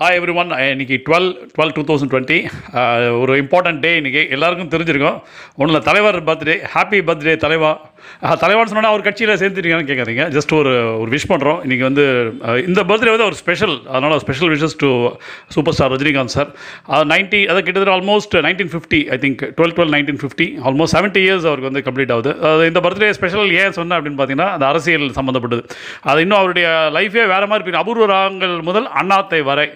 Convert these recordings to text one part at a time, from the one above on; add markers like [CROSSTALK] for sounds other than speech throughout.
Hi everyone இன்னைக்கு twelve twelve two thousand twenty ஒரு important day இன்றைக்கி எல்லாருக்கும் தெரிஞ்சிருக்கும். ஒன்றில் இல்லை தலைவர் பர்த்டே ஹாப்பி பர்த்டே தலைவா. Uh, தலைவான்னு சொன்னால் அவர் கட்சியில் சேர்த்துருக்கீங்கன்னு கேட்குறீங்க ஜஸ்ட் ஒரு ஒரு விஷ் பண்ணுறோம் இன்றைக்கி வந்து uh, இந்த பர்த்டே வந்து ஒரு ஸ்பெஷல் அதனால் special wishes to super star Rajinikanth sir ninety அதை கிட்டத்தட்ட almost nineteen fifty I think twelve twelve nineteen fifty almost seventy years அவருக்கு வந்து கம்ப்ளீட் ஆகுது. அது இந்த பர்த்டே ஸ்பெஷல் ஏன் சொன்னேன் அப்படின்னு பார்த்தீங்கன்னா அந்த அரசியல் சம்மந்தப்பட்டது அது இன்னும் அவருடைய லைஃபே வேறு மாதிரி இருக்கு அபூர்வ ராகங்கள் முதல் அண்ணாத்தை வரை.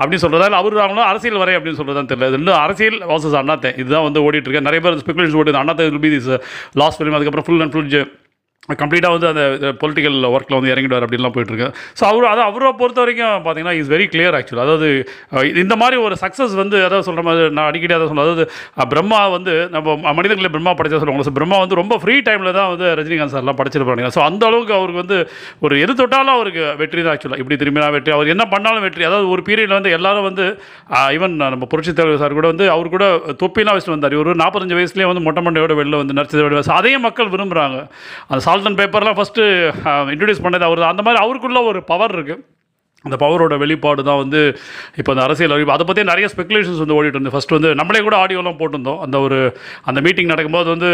அப்படின்னு சொல்கிறதா இல்லை அவர் அவங்களும் அரசியல் வரை அப்படின்னு சொல்கிறதா தெரியல. இது அரசியல் வாசஸ் அண்ணாத்தை. இதுதான் வந்து ஓடிட்டு இருக்கு. நிறைய பேர் ஸ்பெகுலேஷன் ஓடுது. Annaatthe will be this last film அதுக்கப்புறம் ஃபுல் அண்ட் ஃபுல் கம்ப்ளீட்டாக வந்து அந்த பொலிட்டிக்கல் ஒர்க்கில் வந்து இறங்கிடுவார் அப்படின்லாம் போயிட்டுருக்கு. ஸோ அவர் அதை அவரை பொறுத்த வரைக்கும் பார்த்தீங்கன்னா இஸ் வெரி கிளியர் ஆக்சுவலி அதாவது இந்த மாதிரி ஒரு சக்ஸஸ் வந்து அதாவது சொல்கிற மாதிரி நான் அடிக்கடி அதை சொல்லுவேன் அதாவது பிரம்மா வந்து நம்ம மனிதர்களை பிரம்மா படைச்சா சொல்லுவாங்க. ஸோ பிரம்மா வந்து ரொம்ப ஃப்ரீ டைமில் தான் வந்து ரஜினிகாந்த் சார்லாம் படைச்சிருப்பாங்க ஸோ அந்த அளவுக்கு அவருக்கு வந்து ஒரு எது தொட்டாலும் அவருக்கு வெற்றி தான் ஆக்சுவலாக இப்படி திரும்பினா வெற்றி அவர் என்ன பண்ணாலும் வெற்றி. அதாவது ஒரு பீரியடில் வந்து எல்லாரும் வந்து ஈவன் நம்ம புரட்சி தலைவர் சார் கூட வந்து அவர் கூட தொப்பிலாம் வச்சுட்டு வந்தார். ஒரு நாற்பத்தஞ்சு வயசுலேயே வந்து மொட்டை மண்டையோட வெளில வந்து நடிச்சதோட அதையும் மக்கள் விரும்புகிறாங்க அந்த சால்ட் அண்ட் பேப்பர்லாம் ஃபஸ்ட்டு இன்ட்ரடியூஸ் பண்ணது அவர் தான் அந்த மாதிரி அவருக்குள்ள ஒரு பவர் இருக்குது அந்த பவரோட வெளிப்பாடு தான் வந்து இப்போ அந்த அரசியல் அறிவிப்பு அதை பற்றி நிறைய ஸ்பெகுலேஷன்ஸ் வந்து ஓடிட்டு இருந்து ஃபஸ்ட்டு வந்து நம்மளே கூட ஆடியோலாம் போட்டிருந்தோம். அந்த ஒரு அந்த மீட்டிங் நடக்கும்போது வந்து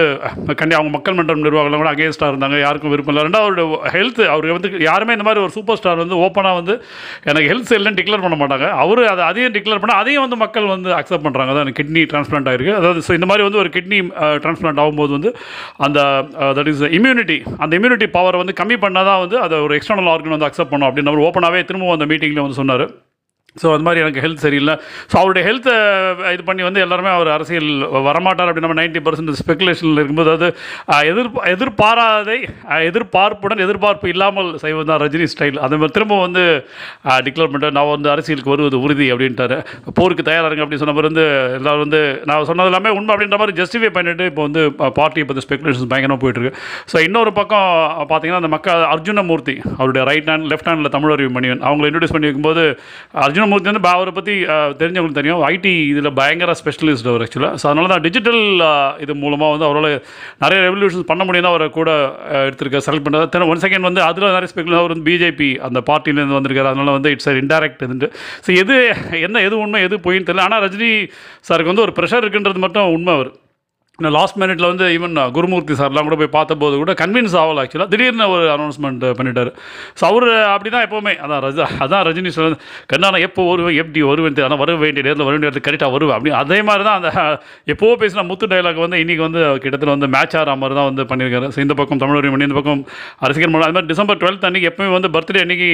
கண்டி அவங்க மக்கள் மன்றம் நிர்வாகம்லாம் கூட அகேன்ஸ்டாக இருந்தாங்க. யாருக்கும் விருப்பம் இல்லை. ரெண்டாவது அவரோட ஹெல்த் அவர் வந்து யாருமே இந்த மாதிரி ஒரு சூப்பர் ஸ்டார் வந்து ஓப்பனாக வந்து எனக்கு ஹெல்த் இல்லைன்னு டிக்ளேர் பண்ண மாட்டாங்க. அவர் அதை அதையும் டிக்ளேர் பண்ணால் அதையும் வந்து மக்கள் வந்து அக்செப்ட் பண்ணுறாங்க அதான் கிட்னி டிரான்ஸ்பிளான்ட் ஆயிருக்கு. அதாவது ஸோ இந்த மாதிரி வந்து ஒரு கிட்னி டிரான்ஸ்பிளான்ட் ஆகும்போது வந்து அந்த தட் இஸ் இம்யூனிட்டி அந்த இம்யூனிட்டி பவர் வந்து கம்மி பண்ணால் தான் வந்து அதை ஒரு எக்ஸ்டர்னல் ஆர்கன் வந்து அக்செப்ட் பண்ணும். அப்படின்னு அவர் ஓப்பனாகவே திரும்பவும் அந்த மீட்டிங்கில் வந்து சொன்னார். ஸோ அது மாதிரி எனக்கு ஹெல்த் சரியில்லை. ஸோ அவருடைய ஹெல்த்தை இது பண்ணி வந்து எல்லாருமே அவர் அரசியல் வரமாட்டார் அப்படின்னு நம்ம நைன்ட்டி பர்சன்ட் ஸ்பெகுலேஷனில் இருக்கும்போது அது எதிர் எதிர்பாராதை எதிர்பார்ப்புடன் எதிர்பார்ப்பு இல்லாமல் செய்வது தான் ரஜினி ஸ்டைல் அது மாதிரி திரும்ப வந்து டிக்ளேர் பண்ணிட்டு நான் வந்து அரசியலுக்கு வருவது உறுதி அப்படின்ட்டாரு. போருக்கு தயாராருங்க அப்படின்னு சொன்னவர் வந்து எல்லாரும் வந்து நான் சொன்னது எல்லாமே உண்மை அப்படின்ற மாதிரி ஜஸ்டிஃபை பண்ணிட்டு இப்போ வந்து பார்ட்டியை பற்றி ஸ்பெகுலேஷன்ஸ் பயங்கரமாக போயிட்டுருக்கு. ஸோ இன்னொரு பக்கம் பார்த்தீங்கன்னா அந்த மக்கள் அர்ஜுனமூர்த்தி அவருடைய ரைட் ஹேண்ட் லெஃப்ட் ஹேண்டில் தமிழறிவு மணிவன் அவங்களை இன்ட்ரடியூஸ் பண்ணி வைக்கும்போது அர்ஜுனமூர்த்தி வந்து அவரை பற்றி தெரிஞ்சவங்களுக்கு தெரியும். ஐடி இதில் பயங்கர ஸ்பெஷலிஸ்ட் அவர் ஆக்சுவலாக ஸோ அதனால தான் டிஜிட்டல் இது மூலமாக வந்து அவரால் நிறைய ரெவல்யூஷன்ஸ் பண்ண முடியும் அவரை கூட எடுத்திருக்க செலக்ட் பண்ணுறது ஒன் செகண்ட் வந்து அதில் நிறைய ஸ்பெகுலேஷன் அவர் வந்து பிஜேபி அந்த பார்ட்டிலேருந்து வந்திருக்காரு. அதனால வந்து இட்ஸ் இன்டைரக்ட் இதுன்ட்டு. ஸோ எது என்ன எது உண்மை எது பொயின்னு தெரியல. ஆனால் ரஜினி சாருக்கு வந்து ஒரு ப்ரெஷர் இருக்குன்றது மட்டும் உண்மை அவர். நான் லாஸ்ட் மினிட்ல வந்து ஈவன் குருமூர்த்தி சார்லாம் கூட போய் பார்த்தபோது கூட கன்வின்ஸ் ஆகல ஆக்சுவலாக திடீர்னு ஒரு அனௌன்ஸ்மெண்ட் பண்ணிட்டார். ஸோ அவர் அப்படி தான் எப்போவுமே. அதான் ரஜ அதான் ரஜினி சொல்ல கண்ணா எப்போ வருவேன் எப்படி வருவேன் ஆனால் வர வேண்டிய நேரத்தில் வர வேண்டிய நேரத்தில் கரெக்டாக வருவேன் அப்படி. அதே மாதிரி தான் அந்த [LAUGHS] எப்போவோ பேசின முத்து டைலாக் வந்து இன்றைக்கி வந்து கிட்டத்தட்ட வந்து மேட்ச் ஆகிற மாதிரி தான் வந்து பண்ணியிருக்காரு. ஸோ இந்த பக்கம் தமிழ் மணி இந்த பக்கம் அரசியல் மணி அது மாதிரி டிசம்பர் டுவெல்த் அன்றைக்கி எப்பவுமே வந்து பர்த்டே அன்றைக்கி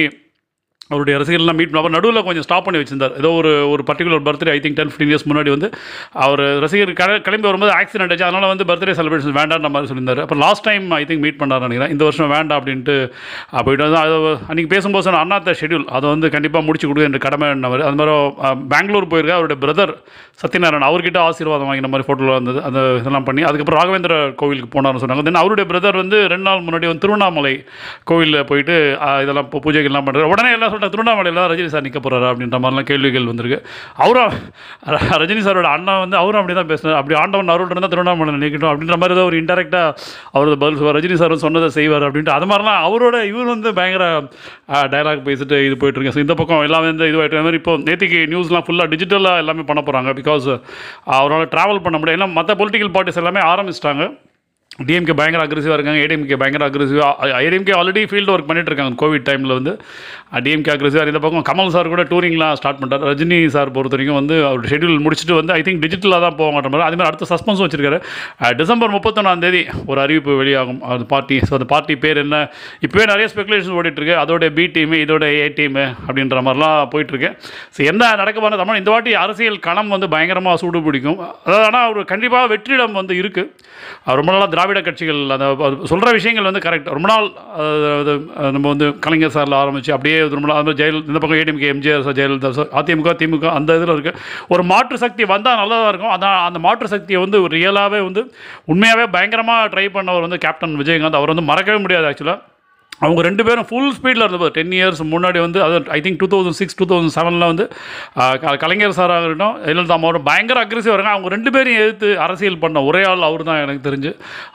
அவருடைய ரசிகர்கள்லாம் மீட் பண்ண நடுவில் கொஞ்சம் ஸ்டாப் பண்ணி வச்சிருந்தார். ஏதோ ஒரு ஒரு particular birthday I think ten fifteen years முன்னாடி வந்து அவர் ரசிகர் கிளம்பி வரும்போது ஆக்சிடென்ட் ஆச்சு. அதனால் வந்து பர்த்டே செலிப்ரேஷன் வேண்டான்ற மாதிரி சொல்லியிருந்தார். அப்புறம் last time I think meet பண்ணார் நினைக்கிறேன். இந்த வருஷம் வேண்டாம் அப்படின்ட்டு போயிட்டு வந்து அது அன்றைக்கி பேசும்போது சொன்ன அண்ணாத்த ஷெடியூல் அதை வந்து கண்டிப்பாக முடிச்சு கொடுக்க என்று கடமை என்னவர் அது மாதிரி பெங்களூர் போயிருக்க அவருடைய பிரதர் சத்யநாராயணன் அவர்கிட்ட ஆசீர்வாதம் வாங்கின மாதிரி ஃபோட்டோவில் வந்தது. அந்த இதெல்லாம் பண்ணி அதுக்கப்புறம் ராகவேந்திர கோவிலுக்கு போனார்னு சொன்னாங்க. தென் அவருடைய பிரதர் வந்து ரெண்டு நாள் முன்னாடி வந்து திருவண்ணாமலை கோவிலில் போயிட்டு இதெல்லாம் பூஜைகள்லாம் பண்ணுறாரு உடனே எல்லாம் சொல்லிட்டாங்க திருவண்ணாமலையில் ரஜினி சார் நிற்க போகிறாரா அப்படின்ற மாதிரிலாம் கேள்விகள் வந்திருக்கு. அவரும் ரஜினி சாரோட அண்ணா வந்து அவரும் அப்படி தான் பேசினார் அப்படி ஆண்டவன் அருள் இருந்தால் திருவண்ணாமலை நிற்கட்டும் அப்படின்ற மாதிரி ஏதோ ஒரு இன்டெரக்டாக அவரது பதில் சொல்வார். ரஜினி சார் சொன்னதை செய்வார் அப்படின்ட்டு. அது மாதிரிலாம் அவரோட இவர் வந்து பயங்கர டைலாக் பேசிட்டு இது போயிட்டுருங்க ஸோ இந்த பக்கம் எல்லாமே வந்து இதுவாகிட்டு அது மாதிரி இப்போ நேற்றுக்கு நியூஸ்லாம் ஃபுல்லாக டிஜிட்டலாக எல்லாமே பண்ண போகிறாங்க பிகாஸ் அவரால் ட்ராவல் பண்ண முடியும் ஏன்னா மற்ற பொலிட்டிக்கல் பார்ட்டிஸ் எல்லாமே ஆரம்பிச்சிட்டாங்க. டிஎம்கே பயங்கர அக்ரெசிவாக இருக்காங்க. ஏடிஎம்கே பயங்கர அக்ரெசிவாக ஏடிஎம்கே ஆல்ரெடி ஃபீல்டு ஒர்க் பண்ணிட்டு இருக்காங்க. கோவிட் டைமில் வந்து. டிஎம்கே அக்ரெசிவாக இந்த பக்கம் கமல் சார் கூட டூரிங்லாம் ஸ்டார்ட் பண்ணுறாரு ரஜினி சார் பொறுத்த வரைக்கும் வந்து அவர் ஷெட்யூல் முடிச்சுட்டு வந்து ஐ திங்க் டிஜிட்டலாக தான் போவாங்கன்ற மாதிரி அதே மாதிரி அடுத்த சஸ்பென்ஸும் வச்சிருக்காரு. டிசம்பர் முப்பத்தொன்னாம் தேதி ஒரு அறிவிப்பு வெளியாகும். அந்த பார்ட்டி ஸோ அந்த பார்ட்டி பேர் என்ன? இப்போவே நிறைய ஸ்பெகுலேஷன் ஓடிட்டுருக்கு அதோட பி டீமு இதோட ஏ டீமு அப்படின்ற மாதிரிலாம் போயிட்டுருக்கு. ஸோ என்ன நடக்க போன தமிழ் இந்த வாட்டி அரசியல் களம் வந்து பயங்கரமாக சூடு பிடிக்கும். அதாவது ஆனால் அவர் கண்டிப்பாக வெற்றிடம் வந்து இருக்குது ரொம்ப நாளாக திராவிட கட்சிகள் அந்த சொல்கிற விஷயங்கள் வந்து கரெக்ட் ரொம்ப நாள் அதாவது, நம்ம வந்து கலைஞர் சாரில் ஆரம்பித்து அப்படியே ரொம்ப நாள் அந்த மாதிரி ஜெயல் இந்த பக்கம் ADMK MGR sir Jayalalithaa sir AIADMK DMK அந்த இதில் இருக்குது ஒரு மாற்று சக்தி வந்தால் நல்லதாக இருக்கும். அதான் அந்த மாற்று சக்தியை வந்து ஒரு ரியலாகவே வந்து உண்மையாகவே பயங்கரமாக ட்ரை பண்ணவர் வந்து கேப்டன் விஜயகாந்த். அவர் வந்து மறக்கவே முடியாது ஆக்சுவலாக அவங்க ரெண்டு பேரும் ஃபுல் ஸ்பீடில் இருந்தபோது டென் இயர்ஸ் முன்னாடி வந்து அது I think two thousand six two thousand செவனில் வந்து கலைஞர் சாராக இருக்கட்டும் ஜெயலலிதா அவரும் பயங்கர அக்ரெசிவ் இருங்க அவங்க ரெண்டு பேரையும் எதிர்த்து அரசியல் பண்ண ஒரே ஆள் அவர் தான் எனக்கு தெரிஞ்சு.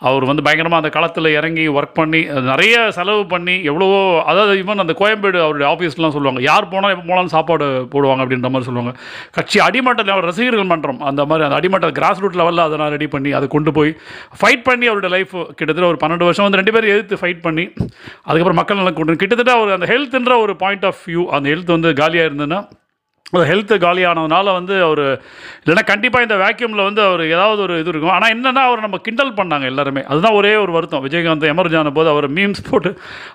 அவர் வந்து பயங்கரமாக அந்த களத்தில் இறங்கி ஒர்க் பண்ணி நிறைய செலவு பண்ணி எவ்வளவோ அதாவது ஈவன் அந்த கோயம்பேடு அவருடைய ஆஃபீஸ்லாம் சொல்லுவாங்க யார் போனால் எப்போ போனாலும் சாப்பாடு போடுவாங்க அப்படின்ற மாதிரி சொல்லுவாங்க. கட்சி அடிமட்ட level ரசிகர்கள் மன்றம் அந்த மாதிரி அந்த அடிமட்ட கிராஸ் ரூட் லெவலில் அதை நான் ரெடி பண்ணி அதை கொண்டு போய் ஃபைட் பண்ணி அவருடைய லைஃப் கிட்டத்தட்ட ஒரு பன்னெண்டு வருஷம் வந்து ரெண்டு பேரும் எதிர்த்து ஃபைட் பண்ணி அதுக்கப்புறம் மக்கள் நல்லா கூட்டணும் கிட்டத்தட்ட ஒரு அந்த ஹெல்த்ன்ற ஒரு பாயிண்ட் ஆஃப் வியூ அந்த ஹெல்த் வந்து காலியாக இருந்ததுன்னா ஹெல்த்து காலியானதுனால வந்து அவர் இல்லைன்னா கண்டிப்பாக இந்த வேக்யூமில் வந்து அவர் ஏதாவது ஒரு இது இருக்கும். ஆனால் என்னென்னா அவர் நம்ம கிண்டல் பண்ணாங்க எல்லாருமே. அதுதான் ஒரே ஒரு வருத்தம். விஜயகாந்த் எமர்ஜான ஆன போது அவர் மீம்ஸ் போட்டு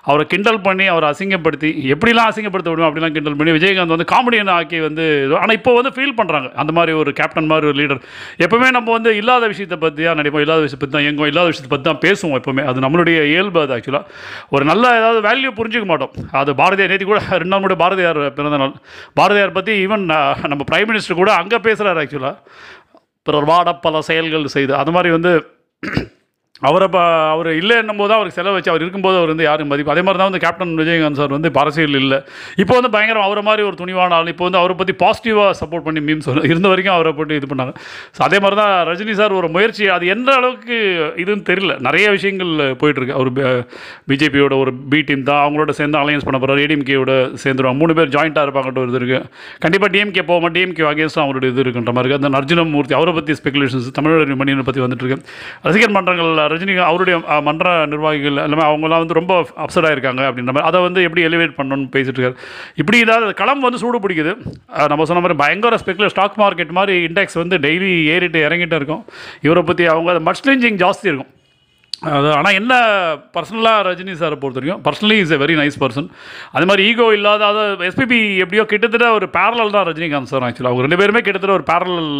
அவரை கிண்டல் பண்ணி அவரை அசிங்கப்படுத்தி எப்படிலாம் அசிங்கப்படுத்த முடியும் அப்படிலாம் கிண்டல் பண்ணி விஜயகாந்த் வந்து காமெடியன் ஆக்கி வந்து ஆனால் இப்போ வந்து ஃபீல் பண்ணுறாங்க அந்த மாதிரி ஒரு கேப்டன் மாதிரி ஒரு லீடர் எப்போவுமே நம்ம வந்து இல்லாத விஷயத்தை பற்றி தான் நினைப்போம் இல்லாத விஷயத்தை பற்றி தான் எங்கோ இல்லாத விஷயத்தை பற்றி தான் பேசுவோம் எப்போவுமே. அது நம்மளுடைய இயல்பு அது ஆக்சுவலாக ஒரு நல்ல ஏதாவது வேல்யூ புரிஞ்சிக்க மாட்டோம். அது பாரதியார் நேற்று கூட ரெண்டு நாள் கூட பாரதியார் பிறந்த நாள். பாரதியார் பற்றி ஈவன் uh, நம்ம ப்ரைம் மினிஸ்டர் கூட அங்கே பேசுகிறார் ஆக்சுவலாக பிறர் வாட பல செயல்கள் செய்து அது மாதிரி வந்து அவரை ப அவர் இல்லை என்னும்போது அவருக்கு செலவு வச்சு அவர் இருக்கும்போது அவர் வந்து யாரும் மதிப்பு அதே மாதிரி தான் வந்து கேப்டன் விஜயகாந்த் சார் வந்து இப்ப அரசியல் இல்லை. இப்போ வந்து பயங்கரம் அவரை மாதிரி ஒரு துணிவான ஆள் இப்போ வந்து அவரை பற்றி பாசிட்டிவாக சப்போர்ட் பண்ணி மீம்ஸ் இருந்த வரைக்கும் அவரை போட்டு இது பண்ணாங்க. ஸோ அதே மாதிரி தான் ரஜினி சார் ஒரு முயற்சி அது எந்த அளவுக்கு இதுன்னு தெரியல. நிறைய விஷயங்கள் போயிட்டுருக்கு அவர் பிஜேபியோட ஒரு பி டீம் தான் அவங்களோட சேர்ந்து அலையன்ஸ் பண்ண போகிறார் ஏடிஎம்கேயோட சேர்ந்துருவாங்க. மூணு பேர் ஜாயிண்ட்டாக இருப்பாங்கட்டு ஒரு இது இருக்குது கண்டிப்பாக டிஎம்கே போகாம டிஎம்கே அகேன்ஸ்ட் அவரோட இது இருக்குன்ற மாதிரி இருக்குது அந்த அர்ஜுன மூர்த்தி அவரை பற்றி ஸ்பெகுலேஷன்ஸ் தமிழக மணியனை பற்றி வந்துட்டு இருக்கு. ரசிகர் மன்றங்கள் ரஜினி அவருடைய மன்ற நிர்வாகிகள் எல்லாமே அவங்களாம் வந்து ரொம்ப அப்செட் ஆகிருக்காங்க அப்படின்ற மாதிரி. அதை வந்து எப்படி எலிவேட் பண்ணணும்னு பேசிட்டு இருக்காரு. இப்படி இதாவது களம் வந்து சூடு பிடிக்குது. நம்ம சொன்ன மாதிரி பயங்கர ஸ்பெக்குலர் ஸ்டாக் மார்க்கெட் மாதிரி இண்டெக்ஸ் வந்து டெய்லி ஏறிட்டு இறங்கிட்டு இருக்கும். இவரை பற்றி அவங்க மட்ஸ்லிஞ்சிங் ஜாஸ்தி இருக்கும். அது ஆனால் என்ன பர்சனலாக ரஜினி சாரை பொறுத்த வரைக்கும் personally is a very nice person அது மாதிரி ஈகோ இல்லாத அதாவது எஸ்பிபி எப்படியோ கிட்டத்தட்ட ஒரு பேரலல் தான் ரஜினிகாந்த் சார் ஆக்சுவலாக அவங்க ரெண்டு பேருமே கிட்டத்தட்ட ஒரு பேரலல்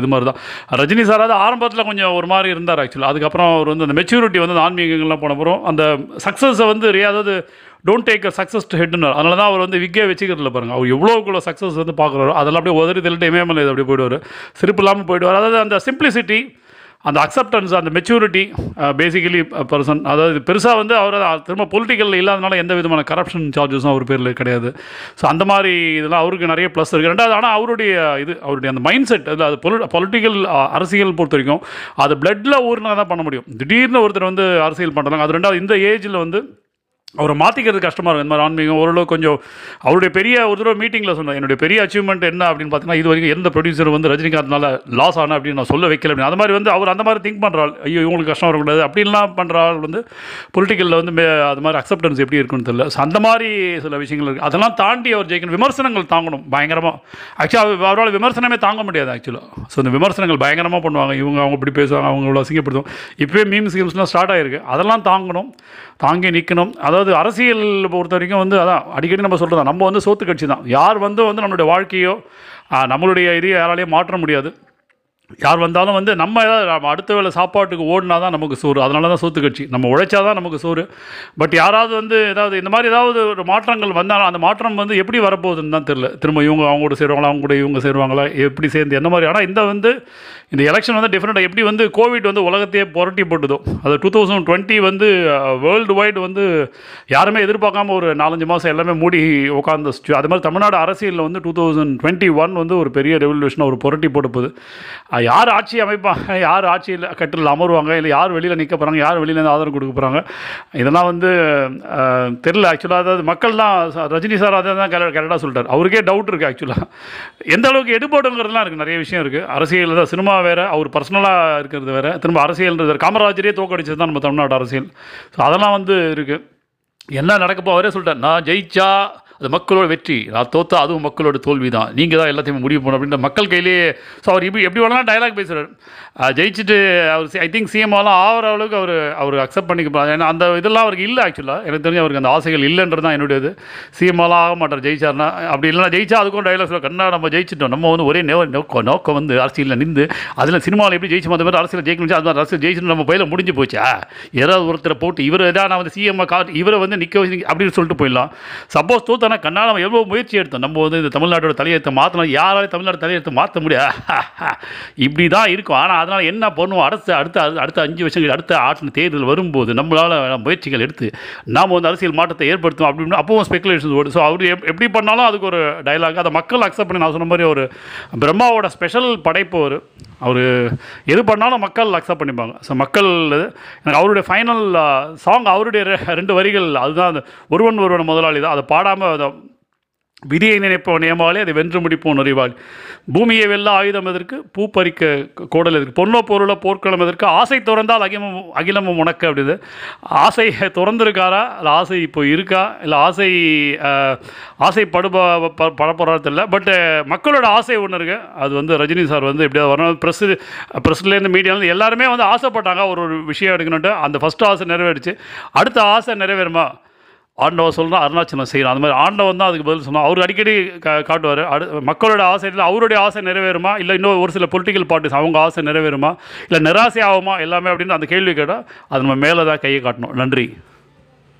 இது மாதிரி தான். ரஜினி சார் அது ஆரம்பத்தில் கொஞ்சம் ஒரு மாதிரி இருந்தார் ஆக்சுவலாக அதுக்கப்புறம் அவர் வந்து அந்த மெச்சூரிட்டி வந்து அந்த ஆன்மீகங்கள்லாம் போனப்புறம் அந்த சக்ஸஸை வந்து ரியா- அதாவது don't take a success to ஹெட்னு அதனால தான் அவர் வந்து விக்கே வச்சுக்கிறதுல பாருங்க. அவர் எவ்வளோக்குள்ள சக்ஸஸ் வந்து பார்க்குறாரு அதெல்லாம் அப்படியே உதறி தள்ளிட்டு இமயமலை அப்படியே போயிடுவார். சிரிப்பு இல்லாமல் போயிடுவார். அதாவது அந்த சிம்பிளிசிட்டி அந்த அக்செப்டன்ஸ் அந்த மெச்சூரிட்டி பேசிக்கலி பர்சன் அதாவது பெருசாக வந்து அவர் திரும்ப பொலிட்டிக்கல் இல்லாதனால எந்த விதமான கரப்ஷன் சார்ஜஸும் அவர் பேரில் கிடையாது. ஸோ அந்த மாதிரி இதெல்லாம் அவருக்கு நிறைய ப்ளஸ் இருக்குது ரெண்டாவது ஆனால் அவருடைய இது அவருடைய அந்த மைண்ட் செட் அதில் அது பொலி பொலிட்டிக்கல் அரசியல் பொறுத்த வரைக்கும் அது பிளட்டில் ஊர்னா தான் பண்ண முடியும். திடீர்னு ஒருத்தர் வந்து அரசியல் பண்ணுறாங்க அது ரெண்டாவது இந்த ஏஜில் வந்து அவரை மாற்றிக்கிறது கஷ்டமாக இருக்கும். இந்த மாதிரி ஆன்மீகம் ஓரளவு கொஞ்சம் அவருடைய பெரிய ஒரு தடவை மீட்டிங்கில் சொன்னேன் என்னுடைய பெரிய அச்சீவ்மெண்ட் என்ன? அப்படின்னு பார்த்தீங்கன்னா இது வரைக்கும் எந்த ப்ரொடியூசர் வந்து ரஜினிகாந்த்னால லாஸ் ஆன அப்படின்னு நான் சொல்ல வைக்கல அப்படின்னு. அந்த மாதிரி வந்து அவர் அந்த மாதிரி திங்க் பண்ணுறாள் ஐயோ இவங்களுக்கு கஷ்டம் வரக்கூடாது. அப்படின்லாம் பண்ணுறாள் வந்து பொலிட்டிக்கலில் வந்து மே- அது மாதிரி அக்செப்டன்ஸ் எப்படி இருக்குன்னு தெரியல. ஸோ அந்த மாதிரி சில விஷயங்கள் இருக்குது அதெல்லாம் தாண்டி அவர் ஜெயிக்கணும். விமர்சனங்கள் தாங்கணும் பயங்கரமாக ஆக்சுவலாக அவரால் விமர்சனமே தாங்க முடியாது ஆக்சுவலாக ஸோ இந்த விமர்சனங்கள் பயங்கரமாக பண்ணுவாங்க. இவங்க அவங்க இப்படி பேசுவாங்க அவங்க இவ்வளோ அசிங்கப்படுத்தும் இப்போயே மீம்ஸ் கேம்ஸ்லாம் ஸ்டார்ட் ஆகிருக்கு அதெல்லாம் தாங்கணும். தாங்கி நிற்கணும் அதாவது அரசியல் பொறுத்த வரைக்கும் வந்து அதான் அடிக்கடி நம்ம சொல்கிறது நம்ம வந்து சோத்து கட்சி தான் யார் வந்து வந்து நம்மளுடைய வாழ்க்கையோ நம்மளுடைய இதையோ யாராலையும் மாற்ற முடியாது. யார் வந்தாலும் வந்து நம்ம ஏதாவது நம்ம அடுத்த வேளை சாப்பாட்டுக்கு ஓடினா தான் நமக்கு சோறு. அதனால தான் சோத்து கட்சி. நம்ம உழைச்சா தான் நமக்கு சோறு. பட் யாராவது வந்து ஏதாவது இந்த மாதிரி ஏதாவது ஒரு மாற்றங்கள் வந்தாலும் அந்த மாற்றம் வந்து எப்படி வரப்போகுதுன்னு தான் தெரில திரும்ப இவங்க அவங்க கூட சேருவாங்களா? அவங்க கூட இவங்க சேருவாங்களா? எப்படி சேர்ந்து என்ன மாதிரி? ஆனால் இந்த வந்து இந்த எலெக்ஷன் வந்து டிஃப்ரெண்ட்டாக எப்படி வந்து கோவிட் வந்து உலகத்தையே புரட்டி போட்டுதோ. அது டூ தௌசண்ட் டுவெண்ட்டி வந்து வேர்ல்டு வைடு வந்து யாருமே எதிர்பார்க்காம ஒரு நாலஞ்சு மாதம் எல்லாமே மூடி உட்காந்து அது மாதிரி தமிழ்நாடு அரசியலில் வந்து டூ தௌசண்ட் டுவெண்ட்டி ஒன் வந்து ஒரு பெரிய ரெவல்யூஷனாக ஒரு புரட்டி போட்டு போகுது. யார் ஆட்சி அமைப்பாங்க யார் ஆட்சியில் கட்டில் அமருவாங்க இல்லை யார் வெளியில் நிற்க போகிறாங்க யார் வெளியிலேருந்து ஆதரவு கொடுக்க போகிறாங்க இதெல்லாம் வந்து தெரில ஆக்சுவலாக அதாவது மக்கள் தான் ரஜினி சார் அதை தான் கரெக்டாக சொல்லிட்டார். அவருக்கே டவுட் இருக்குது ஆக்சுவலாக எந்த அளவுக்கு எடுபடுங்கிறதுலாம் இருக்குது நிறைய விஷயம் இருக்குது அரசியல் தான் சினிமா வேறு அவர் பர்சனலாக இருக்கிறது வேறு. திரும்ப அரசியல்ன்றது காமராஜரே தோக்கடிச்சது தான் நம்ம தமிழ்நாடு அரசியல். ஸோ அதெல்லாம் வந்து இருக்குது என்ன நடக்கப்போ அவரே சொல்லிட்டார். நான் ஜெயிச்சா அது மக்களோட வெற்றி. நான் தோத்தா அதுவும் மக்களோட தோல்வி தான் நீங்கள் தான் எல்லாத்தையும் முடிவு பண்ணணும் அப்படின்ற மக்கள் கையிலேயே ஸோ அவர் இப்படி எப்படி வேணாலும் டயலாக் பேசுகிறார் ஜெயிச்சுட்டு அவர் ஐ திங்க் சிஎம்ஆலாம் ஆகிற அளவுக்கு அவர் அவர் அக்செப்ட் பண்ணிக்க ஏன்னா அந்த இதெல்லாம் அவருக்கு இல்லை ஆக்சுவலாக எனக்கு தெரிஞ்சு அவருக்கு அந்த ஆசைகள் இல்லைன்றது தான் என்னுடையது. சிஎம்ஆலாம் ஆக மாட்டார் ஜெயிச்சார்னா அப்படி இல்லைனா ஜெயிச்சா அதுக்கும் டைலாக் சொல்ல கண்ணா நம்ம ஜெயிச்சிட்டோம். நம்ம வந்து ஒரே நோக்கம் நோக்கம் வந்து அரசியலில் நின்று அதில் சினிமாவில் எப்படி ஜெயிச்சு அந்த மாதிரி அரசியல் ஜெயிக்கணும் அது மாதிரி அரசியல் ஜெயிச்சு நம்ம பயில முடிஞ்சு போச்சா? யாராவது ஒருத்தரை போட்டு இவர் ஏதாவது நான் வந்து சிஎம் காட்டு இவரை வந்து நிற்க வச்சு அப்படின்னு சொல்லிட்டு போயிடலாம். சப்போஸ் தோத்தானா ஆனால் கண்ணால் நம்ம எவ்வளோ முயற்சி எடுத்தோம் நம்ம வந்து இந்த தமிழ்நாட்டோட தலையெழுத்தை மாற்றணும் யாராலையும் தமிழ்நாடு தலையெழுத்தை மாற்ற முடியாது. [LAUGHS] இப்படி தான் இருக்கும். ஆனால் அதனால் என்ன பண்ணுவோம்? அடுத்த அடுத்த அடுத்த அஞ்சு வருஷங்கள் அடுத்த ஆட்சி தேர்தல் வரும்போது நம்மளால் முயற்சிகள் எடுத்து நாம் வந்து அரசியல் மாற்றத்தை ஏற்படுத்தும் அப்படின்னு அப்பவும் ஸ்பெகுலேஷன்ஸ் ஓடு. ஸோ அவர் எப்படி பண்ணாலும் அதுக்கு ஒரு டைலாக் அதை மக்கள் அக்செப்ட் பண்ணி நான் சொன்ன மாதிரி ஒரு பிரம்மாவோட ஸ்பெஷல் படைப்பு ஒரு அவர் எது பண்ணாலும் மக்கள் அக்செப்ட் பண்ணிப்பாங்க. ஸோ மக்கள் எனக்கு அவருடைய ஃபைனல் சாங் அவருடைய ரெ- ரெண்டு வரிகள் அதுதான் அந்த ஒருவன் ஒருவன் முதலாளி தான் அதை பாடாமல் விதியை நினைப்போம் நியமாலே அதை வென்று முடிப்போம் நுறிவாள் பூமியை வெல்ல ஆயுதம் எதற்கு? பூ பறிக்க க- கோடல் எதற்கு? பொன்னோ பொருளை போர்க்களம் எதற்கு? ஆசை திறந்தால் அகிலமும் அகிலமும் உனக்கு அப்படிது ஆசை திறந்திருக்காரா? இல்லை ஆசை இப்போ இருக்கா? இல்லை ஆசை ஆசைப்படுப ப- படப்படுறது இல்லை பட்டு மக்களோட ஆசை ஒன்று இருக்கு. அது வந்து ரஜினி சார் வந்து எப்படியாவது வரணும். ப்ரெஸ்ஸு ப்ரெஸ்லேருந்து மீடியாவில் எல்லாருமே வந்து ஆசைப்பட்டாங்க. ஒரு ஒரு விஷயம் எடுக்கணுன்ட்டு அந்த ஃபஸ்ட்டு ஆசை நிறைவேறிச்சு. அடுத்த ஆசை நிறைவேறுமா? ஆண்டவன் சொல்லணும் அருணாச்சலம் செய்யணும். அந்த மாதிரி ஆண்டவன் தான் அதுக்கு பதில் சொன்னோம் அவர் அடிக்கடி கா காட்டுவார். அடு மக்களோட ஆசை இல்லை அவருடைய ஆசை நிறைவேறுமா? இல்லை இன்னும் ஒரு சில பொலிட்டிக்கல் பார்ட்டிஸ் அவங்க ஆசை நிறைவேறுமா? இல்லை நிராசை ஆகுமா எல்லாமே அப்படின்னு அந்த கேள்வி கேட்டால் அது நம்ம மேலே தான் கையை காட்டணும். நன்றி.